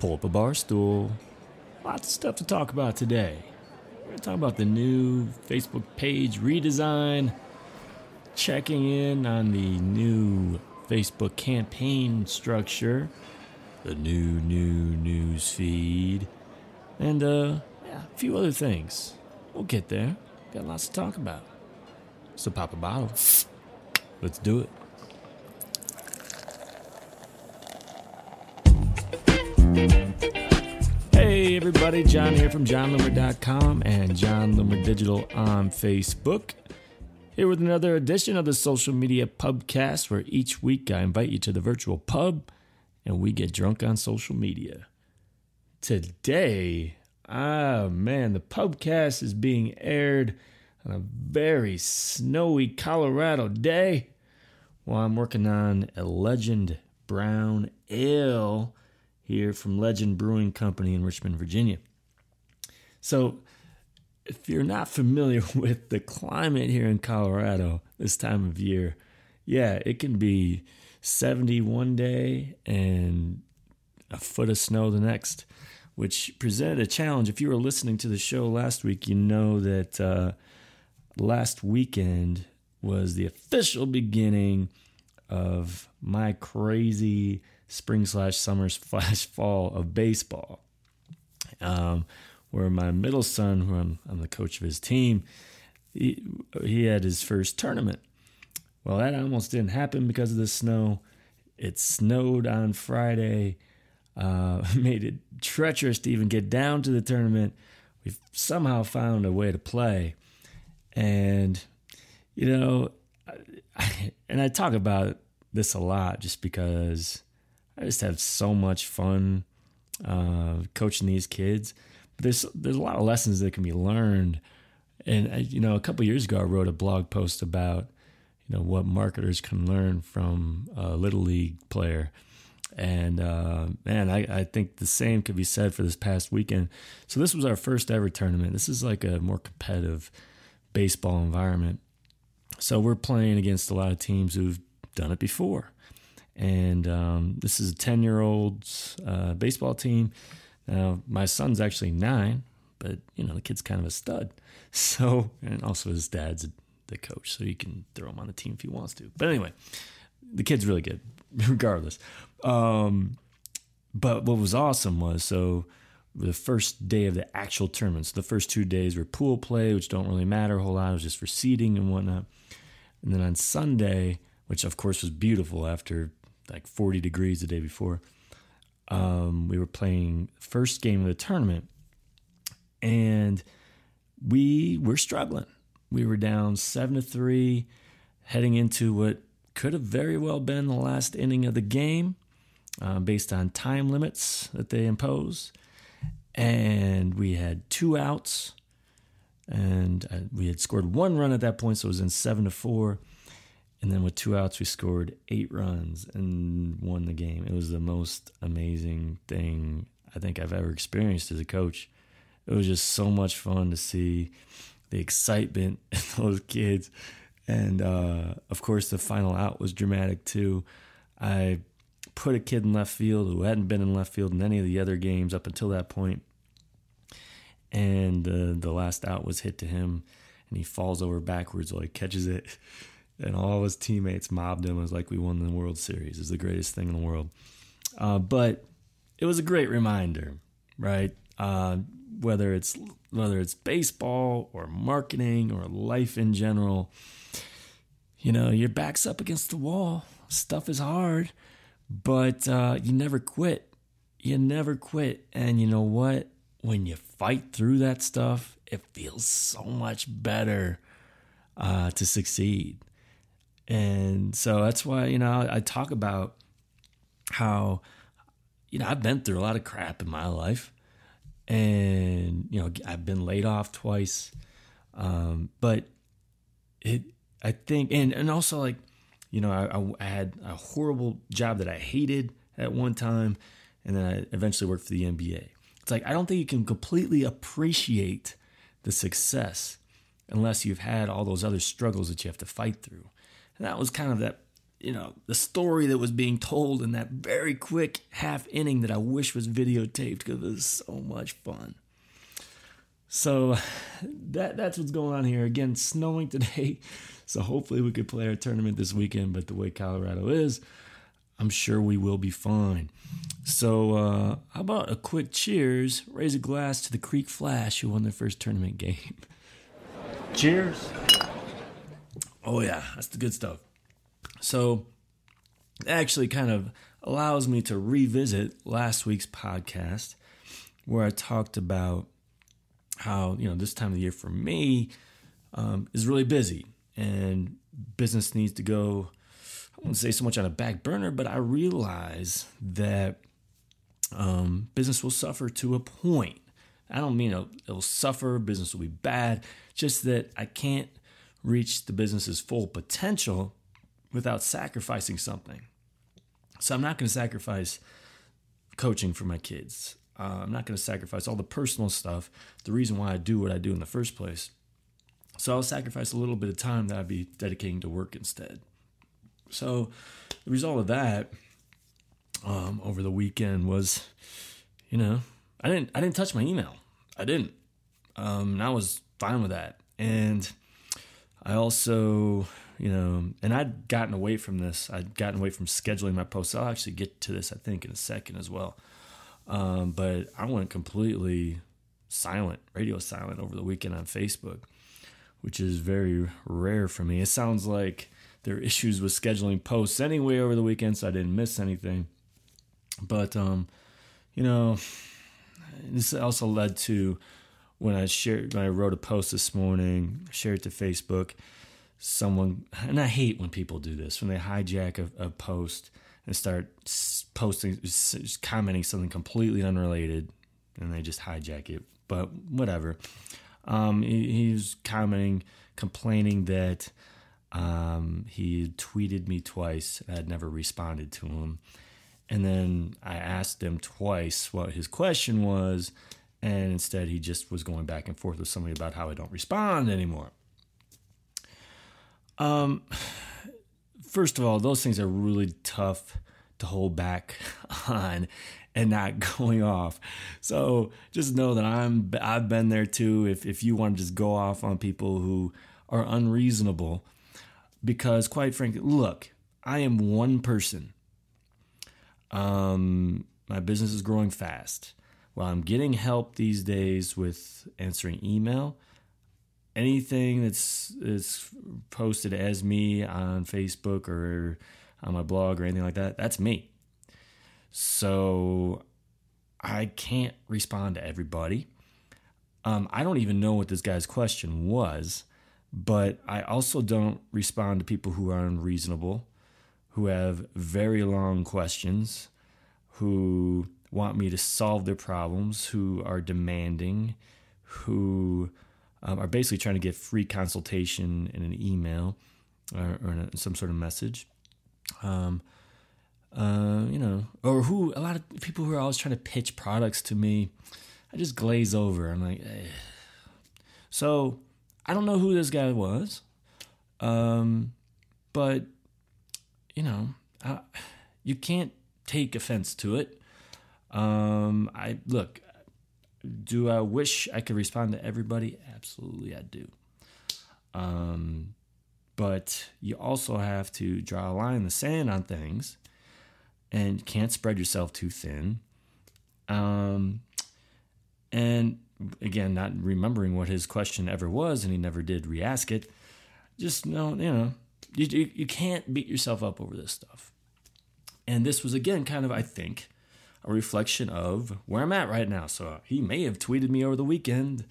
Pull up a bar stool. Lots of stuff to talk about today. We're going to talk about the new Facebook page redesign, checking in on the new Facebook campaign structure, the new new news feed, and uh, yeah, a few other things. We'll get there. Got lots to talk about. So pop a bottle. Let's do it. Hey everybody, Jon here from JonLoomer.com and Jon Loomer Digital on Facebook. Here with another edition of the Social Media Pubcast, where each week I invite you to the virtual pub and we get drunk on social media. Today, ah man, the pubcast is being aired on a very snowy Colorado day while I'm working on a Legend Brown Ale here from Legend Brewing Company in Richmond, Virginia. So, if you're not familiar with the climate here in Colorado this time of year, yeah, it can be 70 one day and a foot of snow the next, which presented a challenge. If you were listening to the show last week, you know that uh, last weekend was the official beginning of my crazy spring slash summer slash fall of baseball. Um, where my middle son, who I'm, I'm the coach of his team, he, he had his first tournament. Well, that almost didn't happen because of the snow. It snowed on Friday, uh, made it treacherous to even get down to the tournament. We've somehow found a way to play. And, you know, I, and I talk about this a lot just because I just have so much fun uh, coaching these kids. But there's there's a lot of lessons that can be learned. And I, you know, a couple years ago, I wrote a blog post about you know what marketers can learn from a little league player. And uh, man, I, I think the same could be said for this past weekend. So this was our first ever tournament. This is like a more competitive baseball environment. So we're playing against a lot of teams who've done it before and um, this is a 10 year old uh, baseball team. Now, my son's actually nine, but you know, the kid's kind of a stud. So, and also his dad's the coach, so he can throw him on the team if he wants to. But anyway, the kid's really good, regardless. Um, but what was awesome was so the first day of the actual tournament. So the first two days were pool play, which don't really matter a whole lot. It was just for seating and whatnot. And then on Sunday, which of course was beautiful after like 40 degrees the day before. Um, we were playing first game of the tournament, and we were struggling. We were down seven to three, heading into what could have very well been the last inning of the game, uh, based on time limits that they impose. And we had two outs, and uh, we had scored one run at that point, so it was in seven to four. And then with two outs, we scored eight runs and won the game. It was the most amazing thing I think I've ever experienced as a coach. It was just so much fun to see the excitement in those kids. And uh, of course, the final out was dramatic too. I put a kid in left field who hadn't been in left field in any of the other games up until that point. And uh, the last out was hit to him, and he falls over backwards while he catches it and all his teammates mobbed him. It was like we won the World Series. It's the greatest thing in the world. Uh, but it was a great reminder, right? Uh, whether it's whether it's baseball or marketing or life in general, you know, your back's up against the wall. Stuff is hard, but uh, you never quit. You never quit, and you know what? When you fight through that stuff, it feels so much better uh, to succeed. And so that's why, you know, I talk about how, you know, I've been through a lot of crap in my life. And, you know, I've been laid off twice. Um, but it, I think, and, and also like, you know, I, I had a horrible job that I hated at one time. And then I eventually worked for the NBA. It's like, I don't think you can completely appreciate the success unless you've had all those other struggles that you have to fight through. And that was kind of that you know, the story that was being told in that very quick half inning that I wish was videotaped because it was so much fun. So that that's what's going on here. Again, snowing today. So hopefully we could play our tournament this weekend, but the way Colorado is, I'm sure we will be fine. So, uh, how about a quick cheers? Raise a glass to the Creek Flash who won their first tournament game. cheers. Oh, yeah, that's the good stuff. So, it actually kind of allows me to revisit last week's podcast where I talked about how, you know, this time of the year for me um, is really busy and business needs to go, I wouldn't say so much on a back burner, but I realize that um, business will suffer to a point. I don't mean it'll, it'll suffer, business will be bad, just that I can't reach the business's full potential without sacrificing something. So I'm not going to sacrifice coaching for my kids. Uh, I'm not going to sacrifice all the personal stuff, the reason why I do what I do in the first place. So I'll sacrifice a little bit of time that I'd be dedicating to work instead. So the result of that um, over the weekend was, you know, I didn't I didn't touch my email. I didn't. Um, and I was fine with that. And I also, you know, and I'd gotten away from this. I'd gotten away from scheduling my posts. I'll actually get to this, I think, in a second as well. Um, but I went completely silent, radio silent over the weekend on Facebook which is very rare for me. It sounds like there are issues with scheduling posts anyway over the weekend, so I didn't miss anything. But um, you know, this also led to when I shared when I wrote a post this morning, shared it to Facebook. Someone and I hate when people do this when they hijack a, a post and start posting, commenting something completely unrelated, and they just hijack it. But whatever. Um, he, he, was commenting, complaining that um, he tweeted me twice. I had never responded to him. And then I asked him twice what his question was, and instead he just was going back and forth with somebody about how I don't respond anymore. Um, first of all, those things are really tough to hold back on and not going off. So just know that I'm I've been there too. If if you want to just go off on people who are unreasonable, because quite frankly, look, I am one person. Um, my business is growing fast. While I'm getting help these days with answering email, anything that's that's posted as me on Facebook or on my blog or anything like that, that's me. So I can't respond to everybody. Um, I don't even know what this guy's question was, but I also don't respond to people who are unreasonable, who have very long questions, who want me to solve their problems, who are demanding, who um, are basically trying to get free consultation in an email or, or in a, some sort of message. Um, uh, you know, or who a lot of people who are always trying to pitch products to me, I just glaze over. I'm like, eh. so I don't know who this guy was, um, but you know, I, you can't take offense to it. Um, I look. Do I wish I could respond to everybody? Absolutely, I do. Um, but you also have to draw a line in the sand on things and can't spread yourself too thin. Um, and again, not remembering what his question ever was, and he never did reask it. Just know, you know, you, you, you can't beat yourself up over this stuff. And this was again kind of, I think, a reflection of where I'm at right now. So he may have tweeted me over the weekend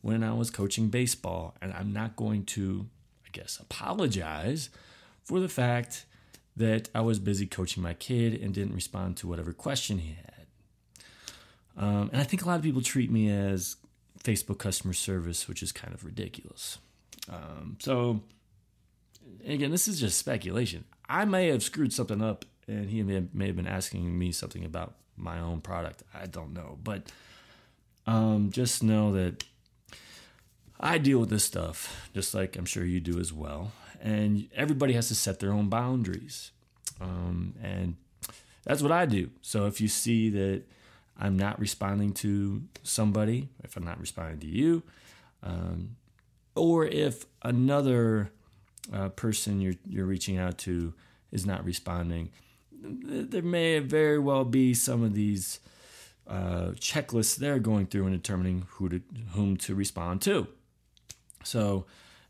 when I was coaching baseball, and I'm not going to, I guess, apologize for the fact that I was busy coaching my kid and didn't respond to whatever question he had. Um, and I think a lot of people treat me as Facebook customer service, which is kind of ridiculous. Um, so, again, this is just speculation. I may have screwed something up and he may have been asking me something about my own product. I don't know. But um, just know that I deal with this stuff, just like I'm sure you do as well. and everybody has to set their own boundaries. Um, and that's what I do. So if you see that I'm not responding to somebody, if I'm not responding to you, um, or if another uh, person you're you're reaching out to is not responding, there may very well be some of these uh, checklists they're going through and determining who to whom to respond to. So,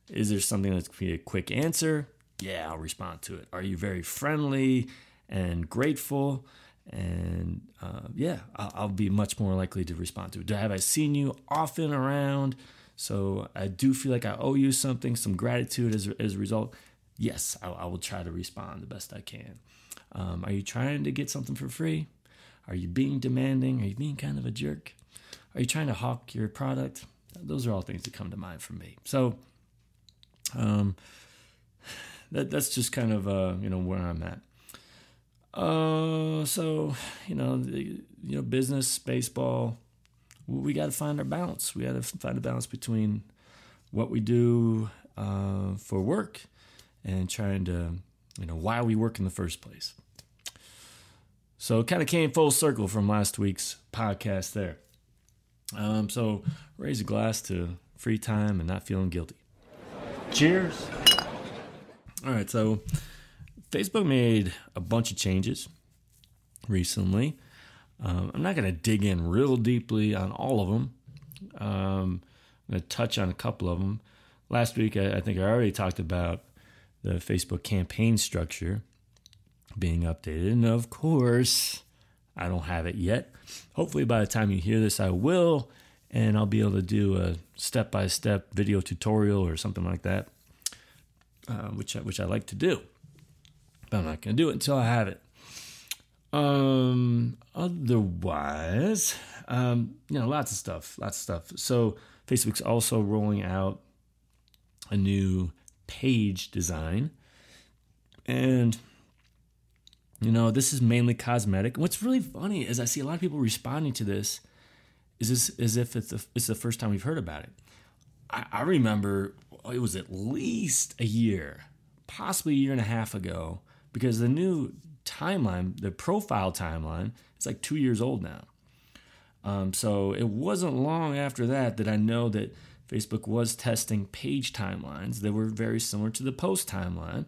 is there something that's be a quick answer? Yeah, I'll respond to it. Are you very friendly and grateful? And uh, yeah, I'll, I'll, be much more likely to respond to it. Have I seen you often around? So I do feel like I owe you something, some gratitude as, as a result. Yes, I, I will try to respond the best I can. Um, are you trying to get something for free? Are you being demanding? Are you being kind of a jerk? Are you trying to hawk your product? Those are all things that come to mind for me. So, um, that that's just kind of uh, you know where I'm at. Uh, so you know, the, you know, business, baseball, we got to find our balance. We got to find a balance between what we do uh, for work and trying to, you know, why we work in the first place. So it kind of came full circle from last week's podcast there. Um, so raise a glass to free time and not feeling guilty. Cheers. All right, so Facebook made a bunch of changes recently. Um, I'm not going to dig in real deeply on all of them. Um, I'm going to touch on a couple of them. Last week, I, I think I already talked about the Facebook campaign structure being updated. And of course, I don't have it yet. Hopefully, by the time you hear this, I will, and I'll be able to do a step by step video tutorial or something like that, uh, which, I, which I like to do. But I'm not going to do it until I have it. Um, otherwise, um, you know, lots of stuff, lots of stuff. So Facebook's also rolling out a new page design, and you know, this is mainly cosmetic. What's really funny is I see a lot of people responding to this is this as if it's the, it's the first time we've heard about it. I, I remember it was at least a year, possibly a year and a half ago, because the new timeline, the profile timeline, is like two years old now. Um, so it wasn't long after that that I know that Facebook was testing page timelines that were very similar to the post timeline.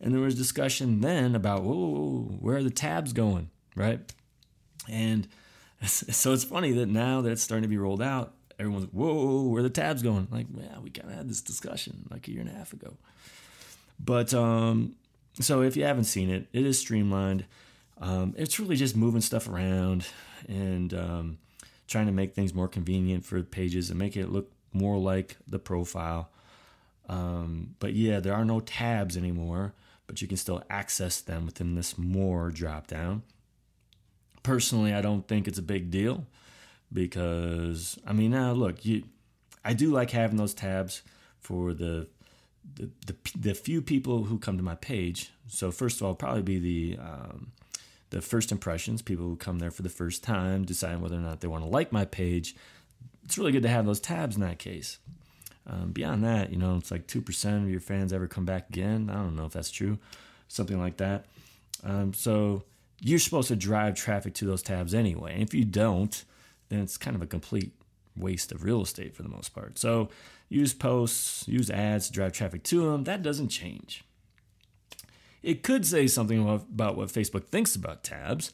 And there was discussion then about, whoa, where are the tabs going, right? And so it's funny that now that it's starting to be rolled out, everyone's like, whoa, where are the tabs going? Like, yeah, we kind of had this discussion like a year and a half ago. But um, so if you haven't seen it, it is streamlined. Um, it's really just moving stuff around and um, trying to make things more convenient for pages and make it look more like the profile. Um, but yeah, there are no tabs anymore, but you can still access them within this more drop down. Personally, I don't think it's a big deal because I mean, now look, you, I do like having those tabs for the the, the, the few people who come to my page. So first of all, probably be the um, the first impressions, people who come there for the first time, deciding whether or not they want to like my page. It's really good to have those tabs in that case. Um, beyond that, you know, it's like two percent of your fans ever come back again. I don't know if that's true, something like that. Um, so you're supposed to drive traffic to those tabs anyway. And if you don't, then it's kind of a complete waste of real estate for the most part. So use posts, use ads to drive traffic to them. That doesn't change. It could say something about what Facebook thinks about tabs.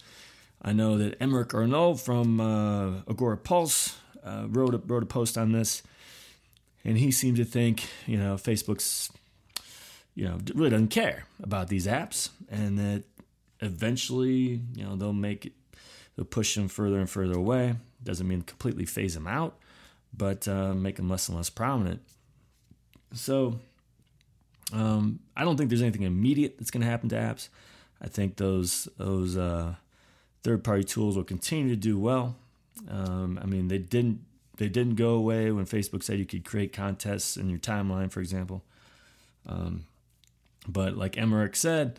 I know that Emeric Ernoult from uh, AgoraPulse uh, wrote, a, wrote a post on this, and he seemed to think, you know, Facebook's, you know, really doesn't care about these apps, and that eventually, you know, they'll make it, they'll push them further and further away. Doesn't mean completely phase them out, but uh, make them less and less prominent. So um, I don't think there's anything immediate that's going to happen to apps. I think those those uh, third party tools will continue to do well. Um, I mean, they didn't they didn't go away when Facebook said you could create contests in your timeline, for example. Um, but like Emeric said,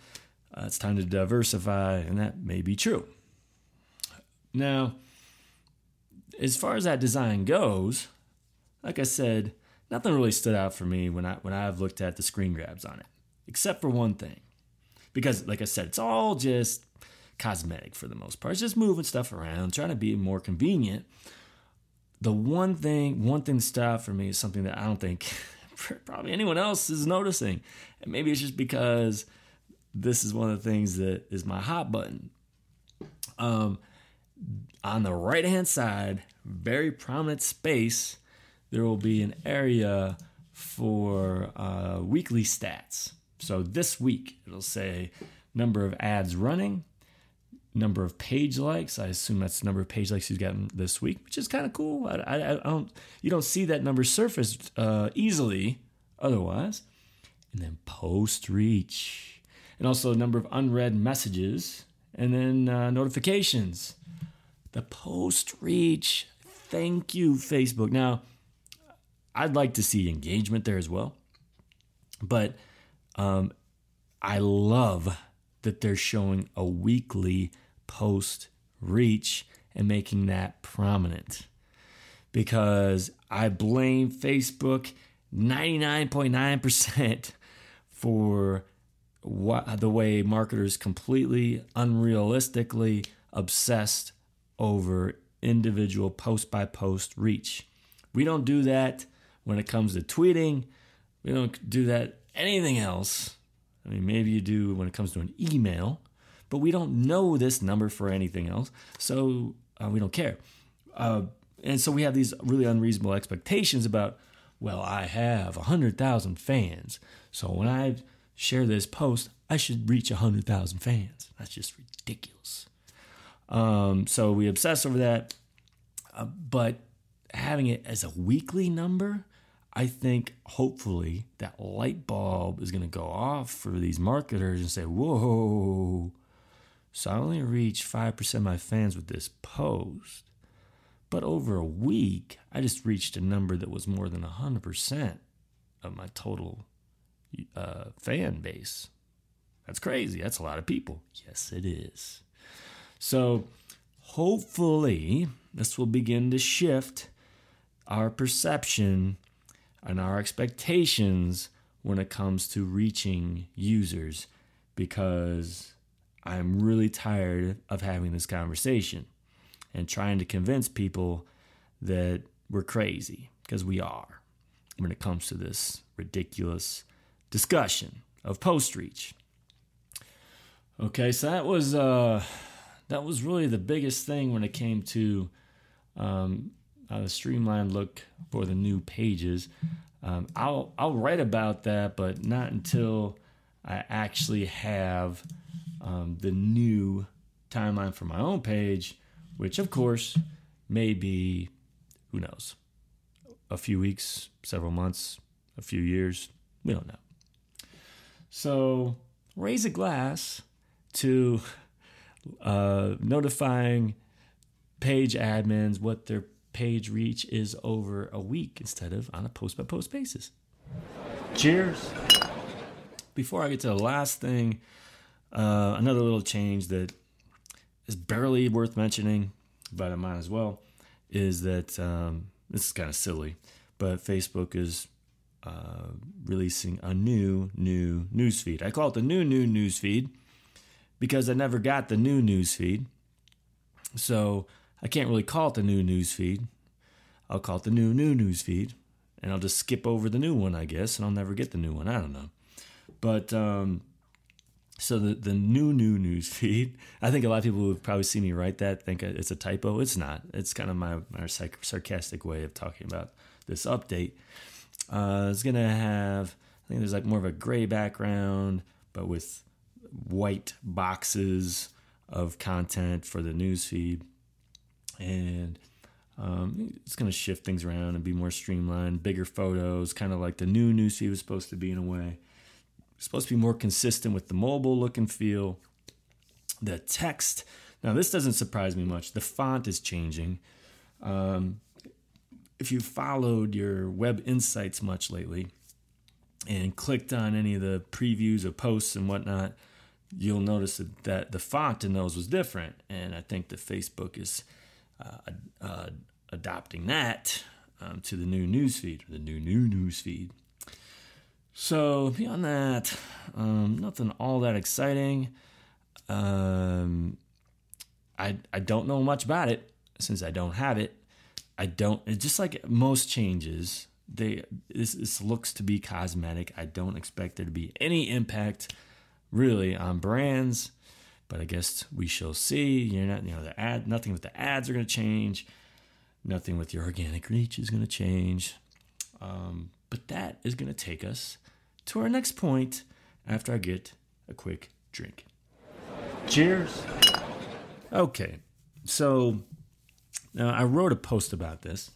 uh, it's time to diversify, and that may be true. Now, as far as that design goes, like I said, nothing really stood out for me when I when I've looked at the screen grabs on it. except for one thing. Because, like I said, it's all just cosmetic for the most part. It's just moving stuff around, trying to be more convenient. The one thing, one thing to stop for me is something that I don't think probably anyone else is noticing. And maybe it's just because this is one of the things that is my hot button. Um, on the right hand side, very prominent space, there will be an area for uh, weekly stats. So this week, it'll say number of ads running, number of page likes. I assume that's the number of page likes he's gotten this week, which is kind of cool. I, I, I, don't, you don't see that number surfaced uh, easily otherwise. And then post reach, and also number of unread messages, and then uh, notifications. The post reach. Thank you, Facebook. Now, I'd like to see engagement there as well, but um, I love that they're showing a weekly post reach and making that prominent because I blame Facebook 99.9% for what the way marketers completely unrealistically obsessed over individual post by post reach. We don't do that when it comes to tweeting. We don't do that anything else. I mean, maybe you do when it comes to an email, but we don't know this number for anything else, so uh, we don't care. Uh, and so we have these really unreasonable expectations about, well, I have 100,000 fans, so when I share this post, I should reach 100,000 fans. That's just ridiculous. Um, so we obsess over that, uh, but having it as a weekly number, I think hopefully that light bulb is going to go off for these marketers and say, whoa, so I only reached 5% of my fans with this post. But over a week, I just reached a number that was more than 100% of my total uh, fan base. That's crazy. That's a lot of people. Yes, it is. So hopefully, this will begin to shift our perception and our expectations when it comes to reaching users because I'm really tired of having this conversation and trying to convince people that we're crazy because we are when it comes to this ridiculous discussion of post reach. Okay, so that was uh, that was really the biggest thing when it came to um, uh, the streamlined look for the new pages. Um, I'll I'll write about that, but not until I actually have um, the new timeline for my own page, which of course may be who knows a few weeks, several months, a few years. We don't know. So raise a glass to uh, notifying page admins what their page reach is over a week instead of on a post by post basis. Cheers. Before I get to the last thing, uh, another little change that is barely worth mentioning, but I might as well, is that um, this is kind of silly, but Facebook is uh, releasing a new, new newsfeed. I call it the new, new newsfeed because I never got the new newsfeed. So I can't really call it the new newsfeed. I'll call it the new new newsfeed. and I'll just skip over the new one, I guess, and I'll never get the new one. I don't know, but um, so the the new new news feed. I think a lot of people who probably see me write that think it's a typo. It's not. It's kind of my my sarcastic way of talking about this update. Uh, it's gonna have. I think there's like more of a gray background, but with white boxes of content for the news feed and um, it's to shift things around and be more streamlined, bigger photos, kind of like the new newsfeed was supposed to be in a way. Supposed to be more consistent with the mobile look and feel. The text, now this doesn't surprise me much. The font is changing. Um, if you followed your web insights much lately and clicked on any of the previews of posts and whatnot, you'll notice that, the font in those was different. And I think that Facebook is uh, uh, adopting that um, to the new newsfeed, the new new news feed. So beyond that, um, nothing all that exciting. Um, I I don't know much about it since I don't have it. I don't. It's just like most changes. They this, this looks to be cosmetic. I don't expect there to be any impact really on brands, but I guess we shall see. You're not, you know, the ad, nothing with the ads are going to change. Nothing with your organic reach is going to change. Um, but that is going to take us to our next point after I get a quick drink. Cheers. Okay, so now I wrote a post about this,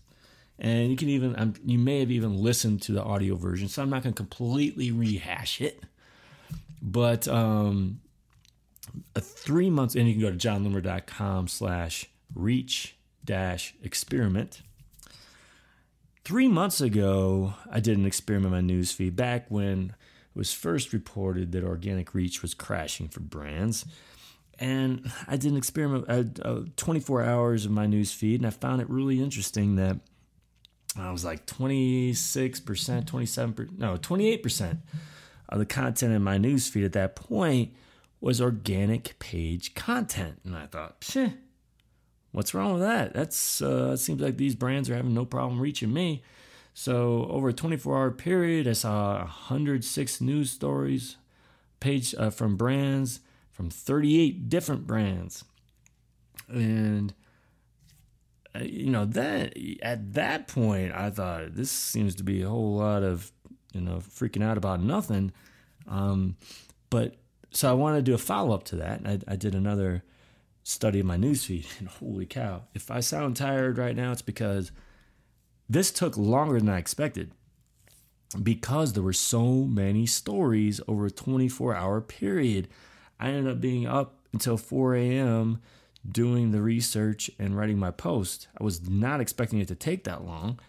and you can even um, you may have even listened to the audio version, so I'm not going to completely rehash it. But um, a three months, and you can go to jonloomer.com slash reach dash experiment Three months ago, I did an experiment on my newsfeed back when it was first reported that organic reach was crashing for brands. And I did an experiment, uh, uh, 24 hours of my newsfeed, and I found it really interesting that I was like 26%, 27%, no, 28% of the content in my newsfeed at that point was organic page content. And I thought, What's wrong with that? That's uh, it seems like these brands are having no problem reaching me. So over a 24-hour period, I saw 106 news stories, page uh, from brands from 38 different brands, and uh, you know that at that point, I thought this seems to be a whole lot of you know freaking out about nothing. Um, but so I wanted to do a follow up to that. I, I did another study my newsfeed, and holy cow, if I sound tired right now, it's because this took longer than I expected because there were so many stories over a 24 hour period. I ended up being up until 4 a.m. doing the research and writing my post. I was not expecting it to take that long.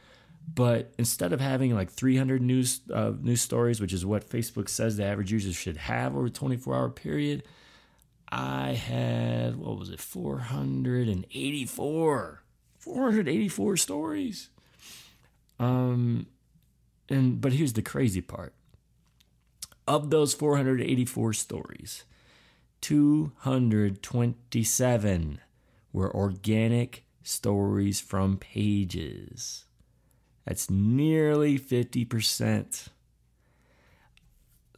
But instead of having like 300 news uh, news stories, which is what Facebook says the average user should have over a 24 hour period, I had, what was it, 484. 484 stories. Um, and but here's the crazy part. Of those 484 stories, 227 were organic stories from pages. That's nearly 50%.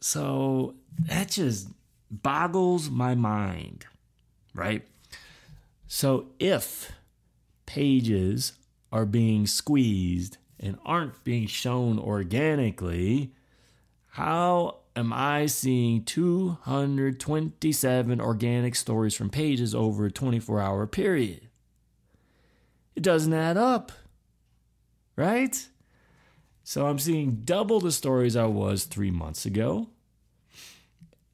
So that just boggles my mind, right? So if pages are being squeezed and aren't being shown organically, how am I seeing 227 organic stories from pages over a 24 hour period? It doesn't add up, right? So I'm seeing double the stories I was three months ago.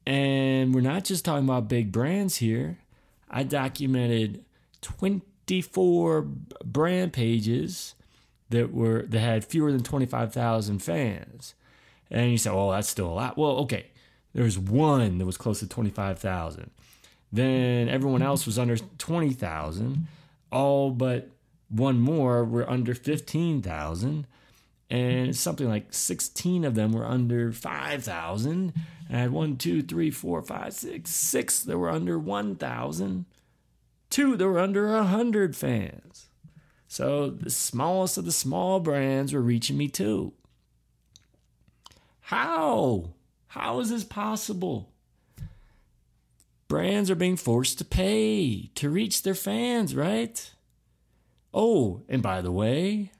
And we're not just talking about big brands here. I documented 24 brand pages that were that had fewer than 25,000 fans. And you say, "Well, that's still a lot." Well, okay. There was one that was close to 25,000. Then everyone else was under 20,000. All but one more were under 15,000 and something like 16 of them were under 5,000. I had one, two, three, four, five, six, six that were under 1,000. Two that were under 100 fans. So the smallest of the small brands were reaching me too. How? How is this possible? Brands are being forced to pay to reach their fans, right? Oh, and by the way,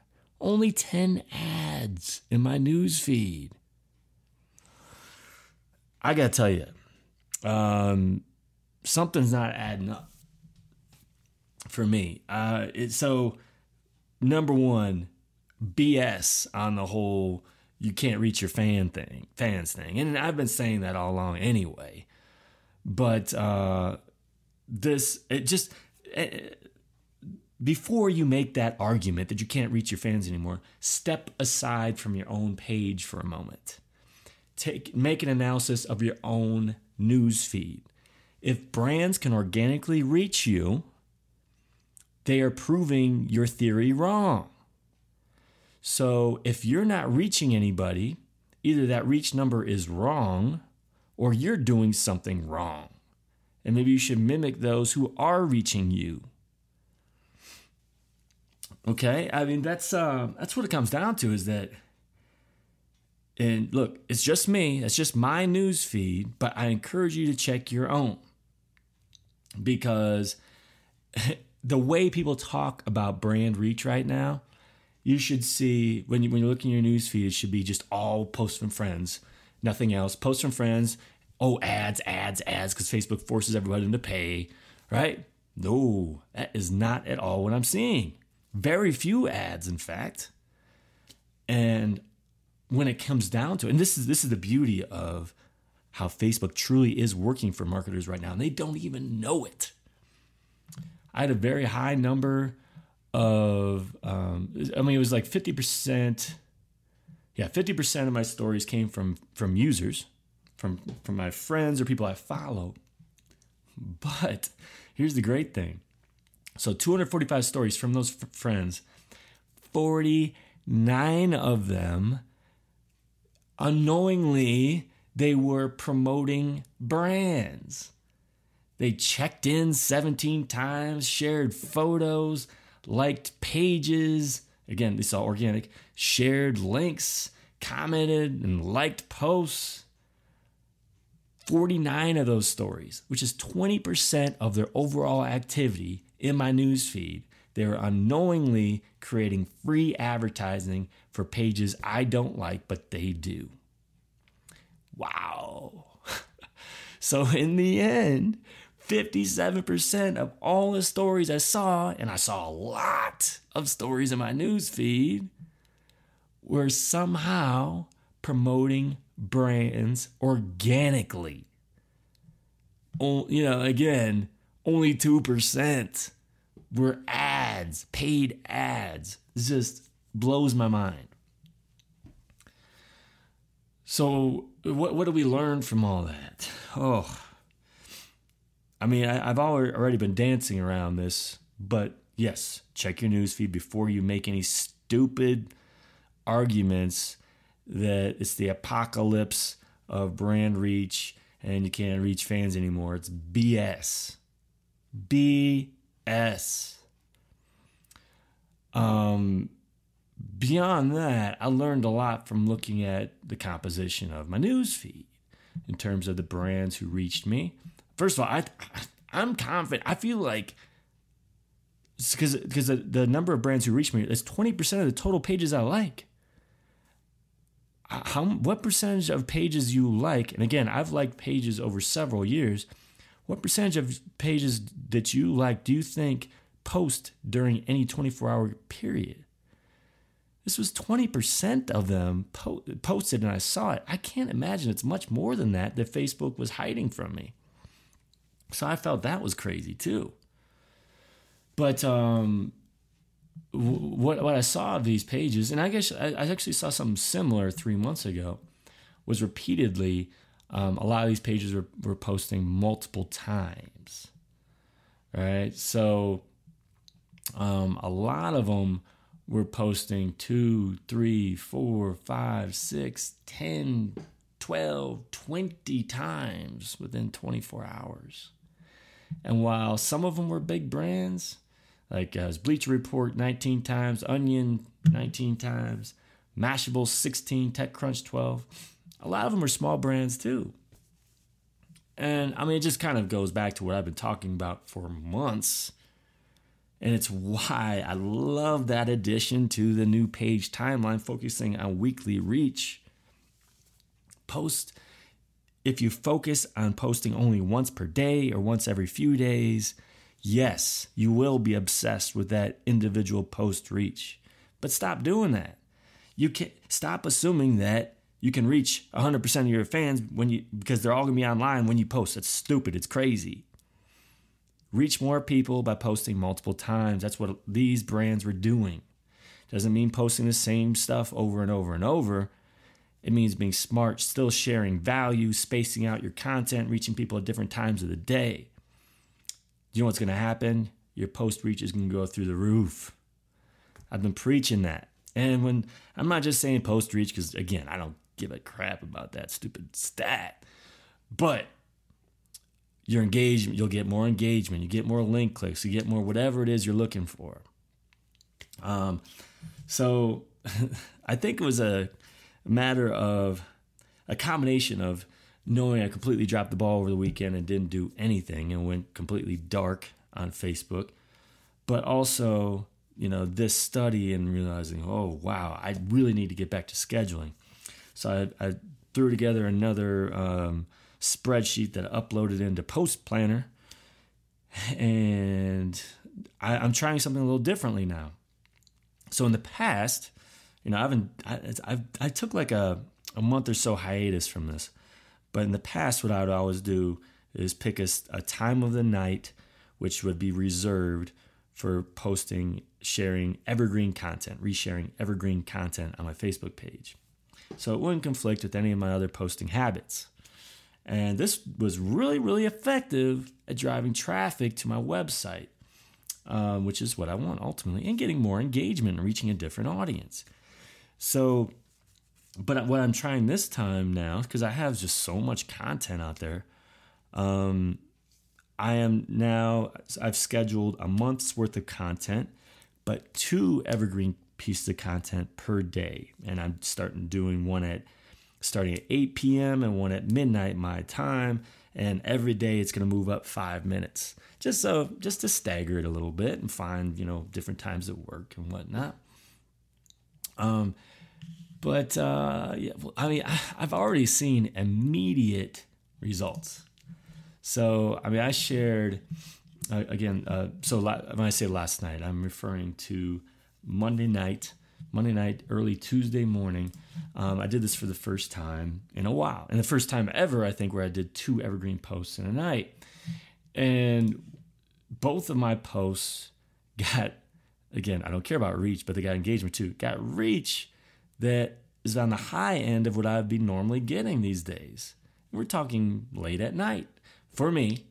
only 10 ads in my news feed. I got to tell you, um, something's not adding up for me. Uh, it, so, number one, BS on the whole you can't reach your fan thing, fans thing. And I've been saying that all along anyway. But uh, this, it just, it, before you make that argument that you can't reach your fans anymore, step aside from your own page for a moment. Take make an analysis of your own news feed. If brands can organically reach you, they are proving your theory wrong. So if you're not reaching anybody, either that reach number is wrong or you're doing something wrong. And maybe you should mimic those who are reaching you. Okay? I mean, that's uh, that's what it comes down to is that and look, it's just me, it's just my news feed, but I encourage you to check your own. Because the way people talk about brand reach right now, you should see when you when you're looking at your news feed, it should be just all posts from friends, nothing else. Posts from friends. Oh, ads, ads, ads, because Facebook forces everybody to pay, right? No, that is not at all what I'm seeing. Very few ads, in fact. And when it comes down to it, and this is this is the beauty of how Facebook truly is working for marketers right now, and they don't even know it. I had a very high number of, um, I mean, it was like fifty percent. Yeah, fifty percent of my stories came from from users, from from my friends or people I follow. But here's the great thing: so 245 stories from those f- friends, 49 of them unknowingly they were promoting brands. They checked in 17 times, shared photos, liked pages. Again, they saw organic, shared links, commented, and liked posts. 49 of those stories, which is 20% of their overall activity in my newsfeed, they're unknowingly creating free advertising for pages I don't like, but they do. Wow. so, in the end, 57% of all the stories I saw, and I saw a lot of stories in my news feed, were somehow promoting brands organically. Oh, you know, again, only 2% were ads, paid ads. It just blows my mind. So, what, what do we learn from all that? Oh, I mean, I, have already been dancing around this, but yes, check your newsfeed before you make any stupid arguments that it's the apocalypse of brand reach and you can't reach fans anymore. It's BS. BS. Um, beyond that, I learned a lot from looking at the composition of my news feed in terms of the brands who reached me. First of all, I I'm confident. I feel like because because the, the number of brands who reach me is 20% of the total pages I like. How what percentage of pages you like? And again, I've liked pages over several years. What percentage of pages that you like do you think post during any 24 hour period? This was 20% of them po- posted and I saw it. I can't imagine it's much more than that that Facebook was hiding from me. So I felt that was crazy too. But um, what what I saw of these pages, and I guess I, I actually saw something similar three months ago, was repeatedly um, a lot of these pages were, were posting multiple times. Right, so um, a lot of them were posting two, three, four, five, six, 10, 12, 20 times within 24 hours. And while some of them were big brands, like uh, Bleacher Report 19 times, Onion 19 times, Mashable 16, TechCrunch 12, a lot of them are small brands too. And I mean, it just kind of goes back to what I've been talking about for months. And it's why I love that addition to the new page timeline focusing on weekly reach. Post if you focus on posting only once per day or once every few days, yes, you will be obsessed with that individual post reach. But stop doing that. You can't stop assuming that you can reach 100% of your fans when you because they're all going to be online when you post. That's stupid. It's crazy. Reach more people by posting multiple times. That's what these brands were doing. Doesn't mean posting the same stuff over and over and over it means being smart, still sharing value, spacing out your content, reaching people at different times of the day. You know what's going to happen? Your post reach is going to go through the roof. I've been preaching that. And when I'm not just saying post reach, because again, I don't give a crap about that stupid stat. But your engagement, you'll get more engagement, you get more link clicks, you get more whatever it is you're looking for. Um, so I think it was a matter of a combination of knowing I completely dropped the ball over the weekend and didn't do anything and went completely dark on Facebook, but also, you know, this study and realizing, oh, wow, I really need to get back to scheduling. So I, I threw together another um, spreadsheet that I uploaded into Post Planner, and I, I'm trying something a little differently now. So in the past, you know, I haven't, I, I've, I took like a, a month or so hiatus from this. But in the past, what I would always do is pick a, a time of the night which would be reserved for posting, sharing evergreen content, resharing evergreen content on my Facebook page. So it wouldn't conflict with any of my other posting habits. And this was really, really effective at driving traffic to my website, um, which is what I want ultimately, and getting more engagement and reaching a different audience. So but what I'm trying this time now, because I have just so much content out there, um, I am now, I've scheduled a month's worth of content, but two evergreen pieces of content per day. And I'm starting doing one at starting at 8 p.m. and one at midnight my time. And every day it's going to move up five minutes, just so just to stagger it a little bit and find you know different times at work and whatnot. Um, but uh, yeah, I mean, I've already seen immediate results. So I mean, I shared uh, again. Uh, so la- when I say last night, I'm referring to Monday night. Monday night, early Tuesday morning. Um, I did this for the first time in a while, and the first time ever, I think, where I did two evergreen posts in a night. And both of my posts got, again, I don't care about reach, but they got engagement too. Got reach that is on the high end of what I'd be normally getting these days. We're talking late at night for me,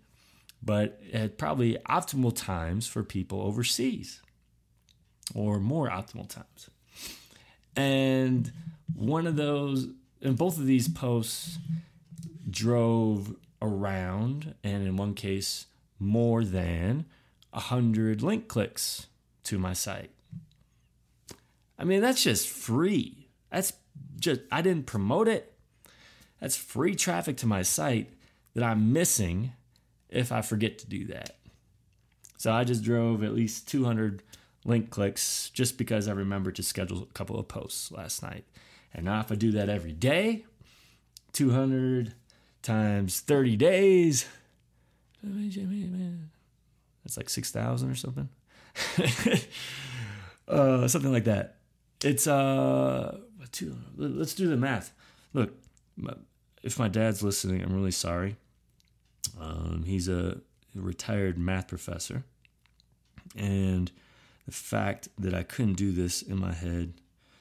but at probably optimal times for people overseas or more optimal times. And one of those, and both of these posts drove around, and in one case, more than 100 link clicks to my site. I mean, that's just free. That's just, I didn't promote it. That's free traffic to my site that I'm missing if I forget to do that. So I just drove at least 200 link clicks just because I remembered to schedule a couple of posts last night. And now if I do that every day, 200 times 30 days, that's like 6,000 or something. uh, something like that. It's uh, let's do the math. Look, if my dad's listening, I'm really sorry. Um, he's a retired math professor, and the fact that I couldn't do this in my head,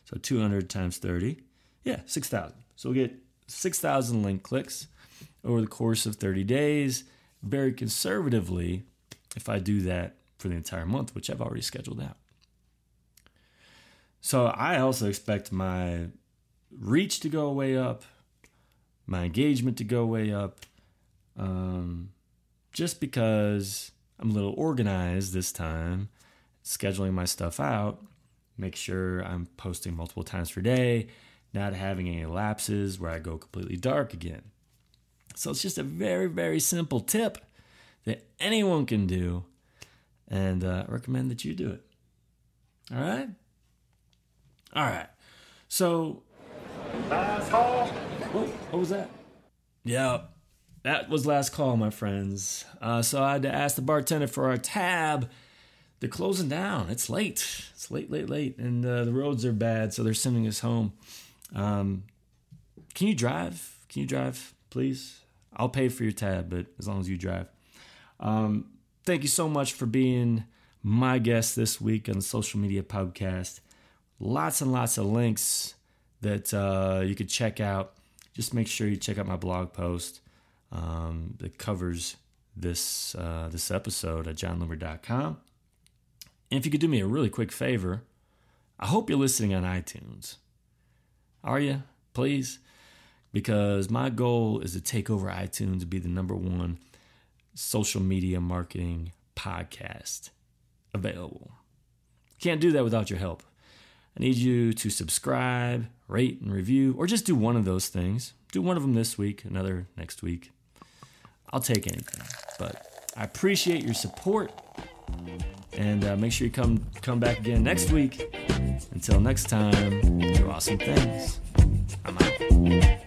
so 200 times 30, yeah, 6,000. So we'll get 6,000 link clicks over the course of 30 days. Very conservatively, if I do that for the entire month, which I've already scheduled out. So I also expect my reach to go way up, my engagement to go way up, um, just because I'm a little organized this time, scheduling my stuff out, make sure I'm posting multiple times per day, not having any lapses where I go completely dark again. So it's just a very, very simple tip that anyone can do, and uh, I recommend that you do it. All right? All right. So. Last call. What, what was that? Yeah, that was last call, my friends. Uh, so I had to ask the bartender for our tab. They're closing down. It's late. It's late, late, late, and uh, the roads are bad, so they're sending us home. Um, can you drive? Can you drive, please? I'll pay for your tab, but as long as you drive. Um, thank you so much for being my guest this week on the Social Media Podcast lots and lots of links that uh, you could check out. Just make sure you check out my blog post um, that covers this uh, this episode at JonLoomer.com. And if you could do me a really quick favor, I hope you're listening on iTunes. Are you? Please. because my goal is to take over iTunes and be the number one social media marketing podcast available. Can't do that without your help. I need you to subscribe, rate, and review, or just do one of those things. Do one of them this week, another next week. I'll take anything. But I appreciate your support. And uh, make sure you come come back again next week. Until next time, do awesome things. I'm out.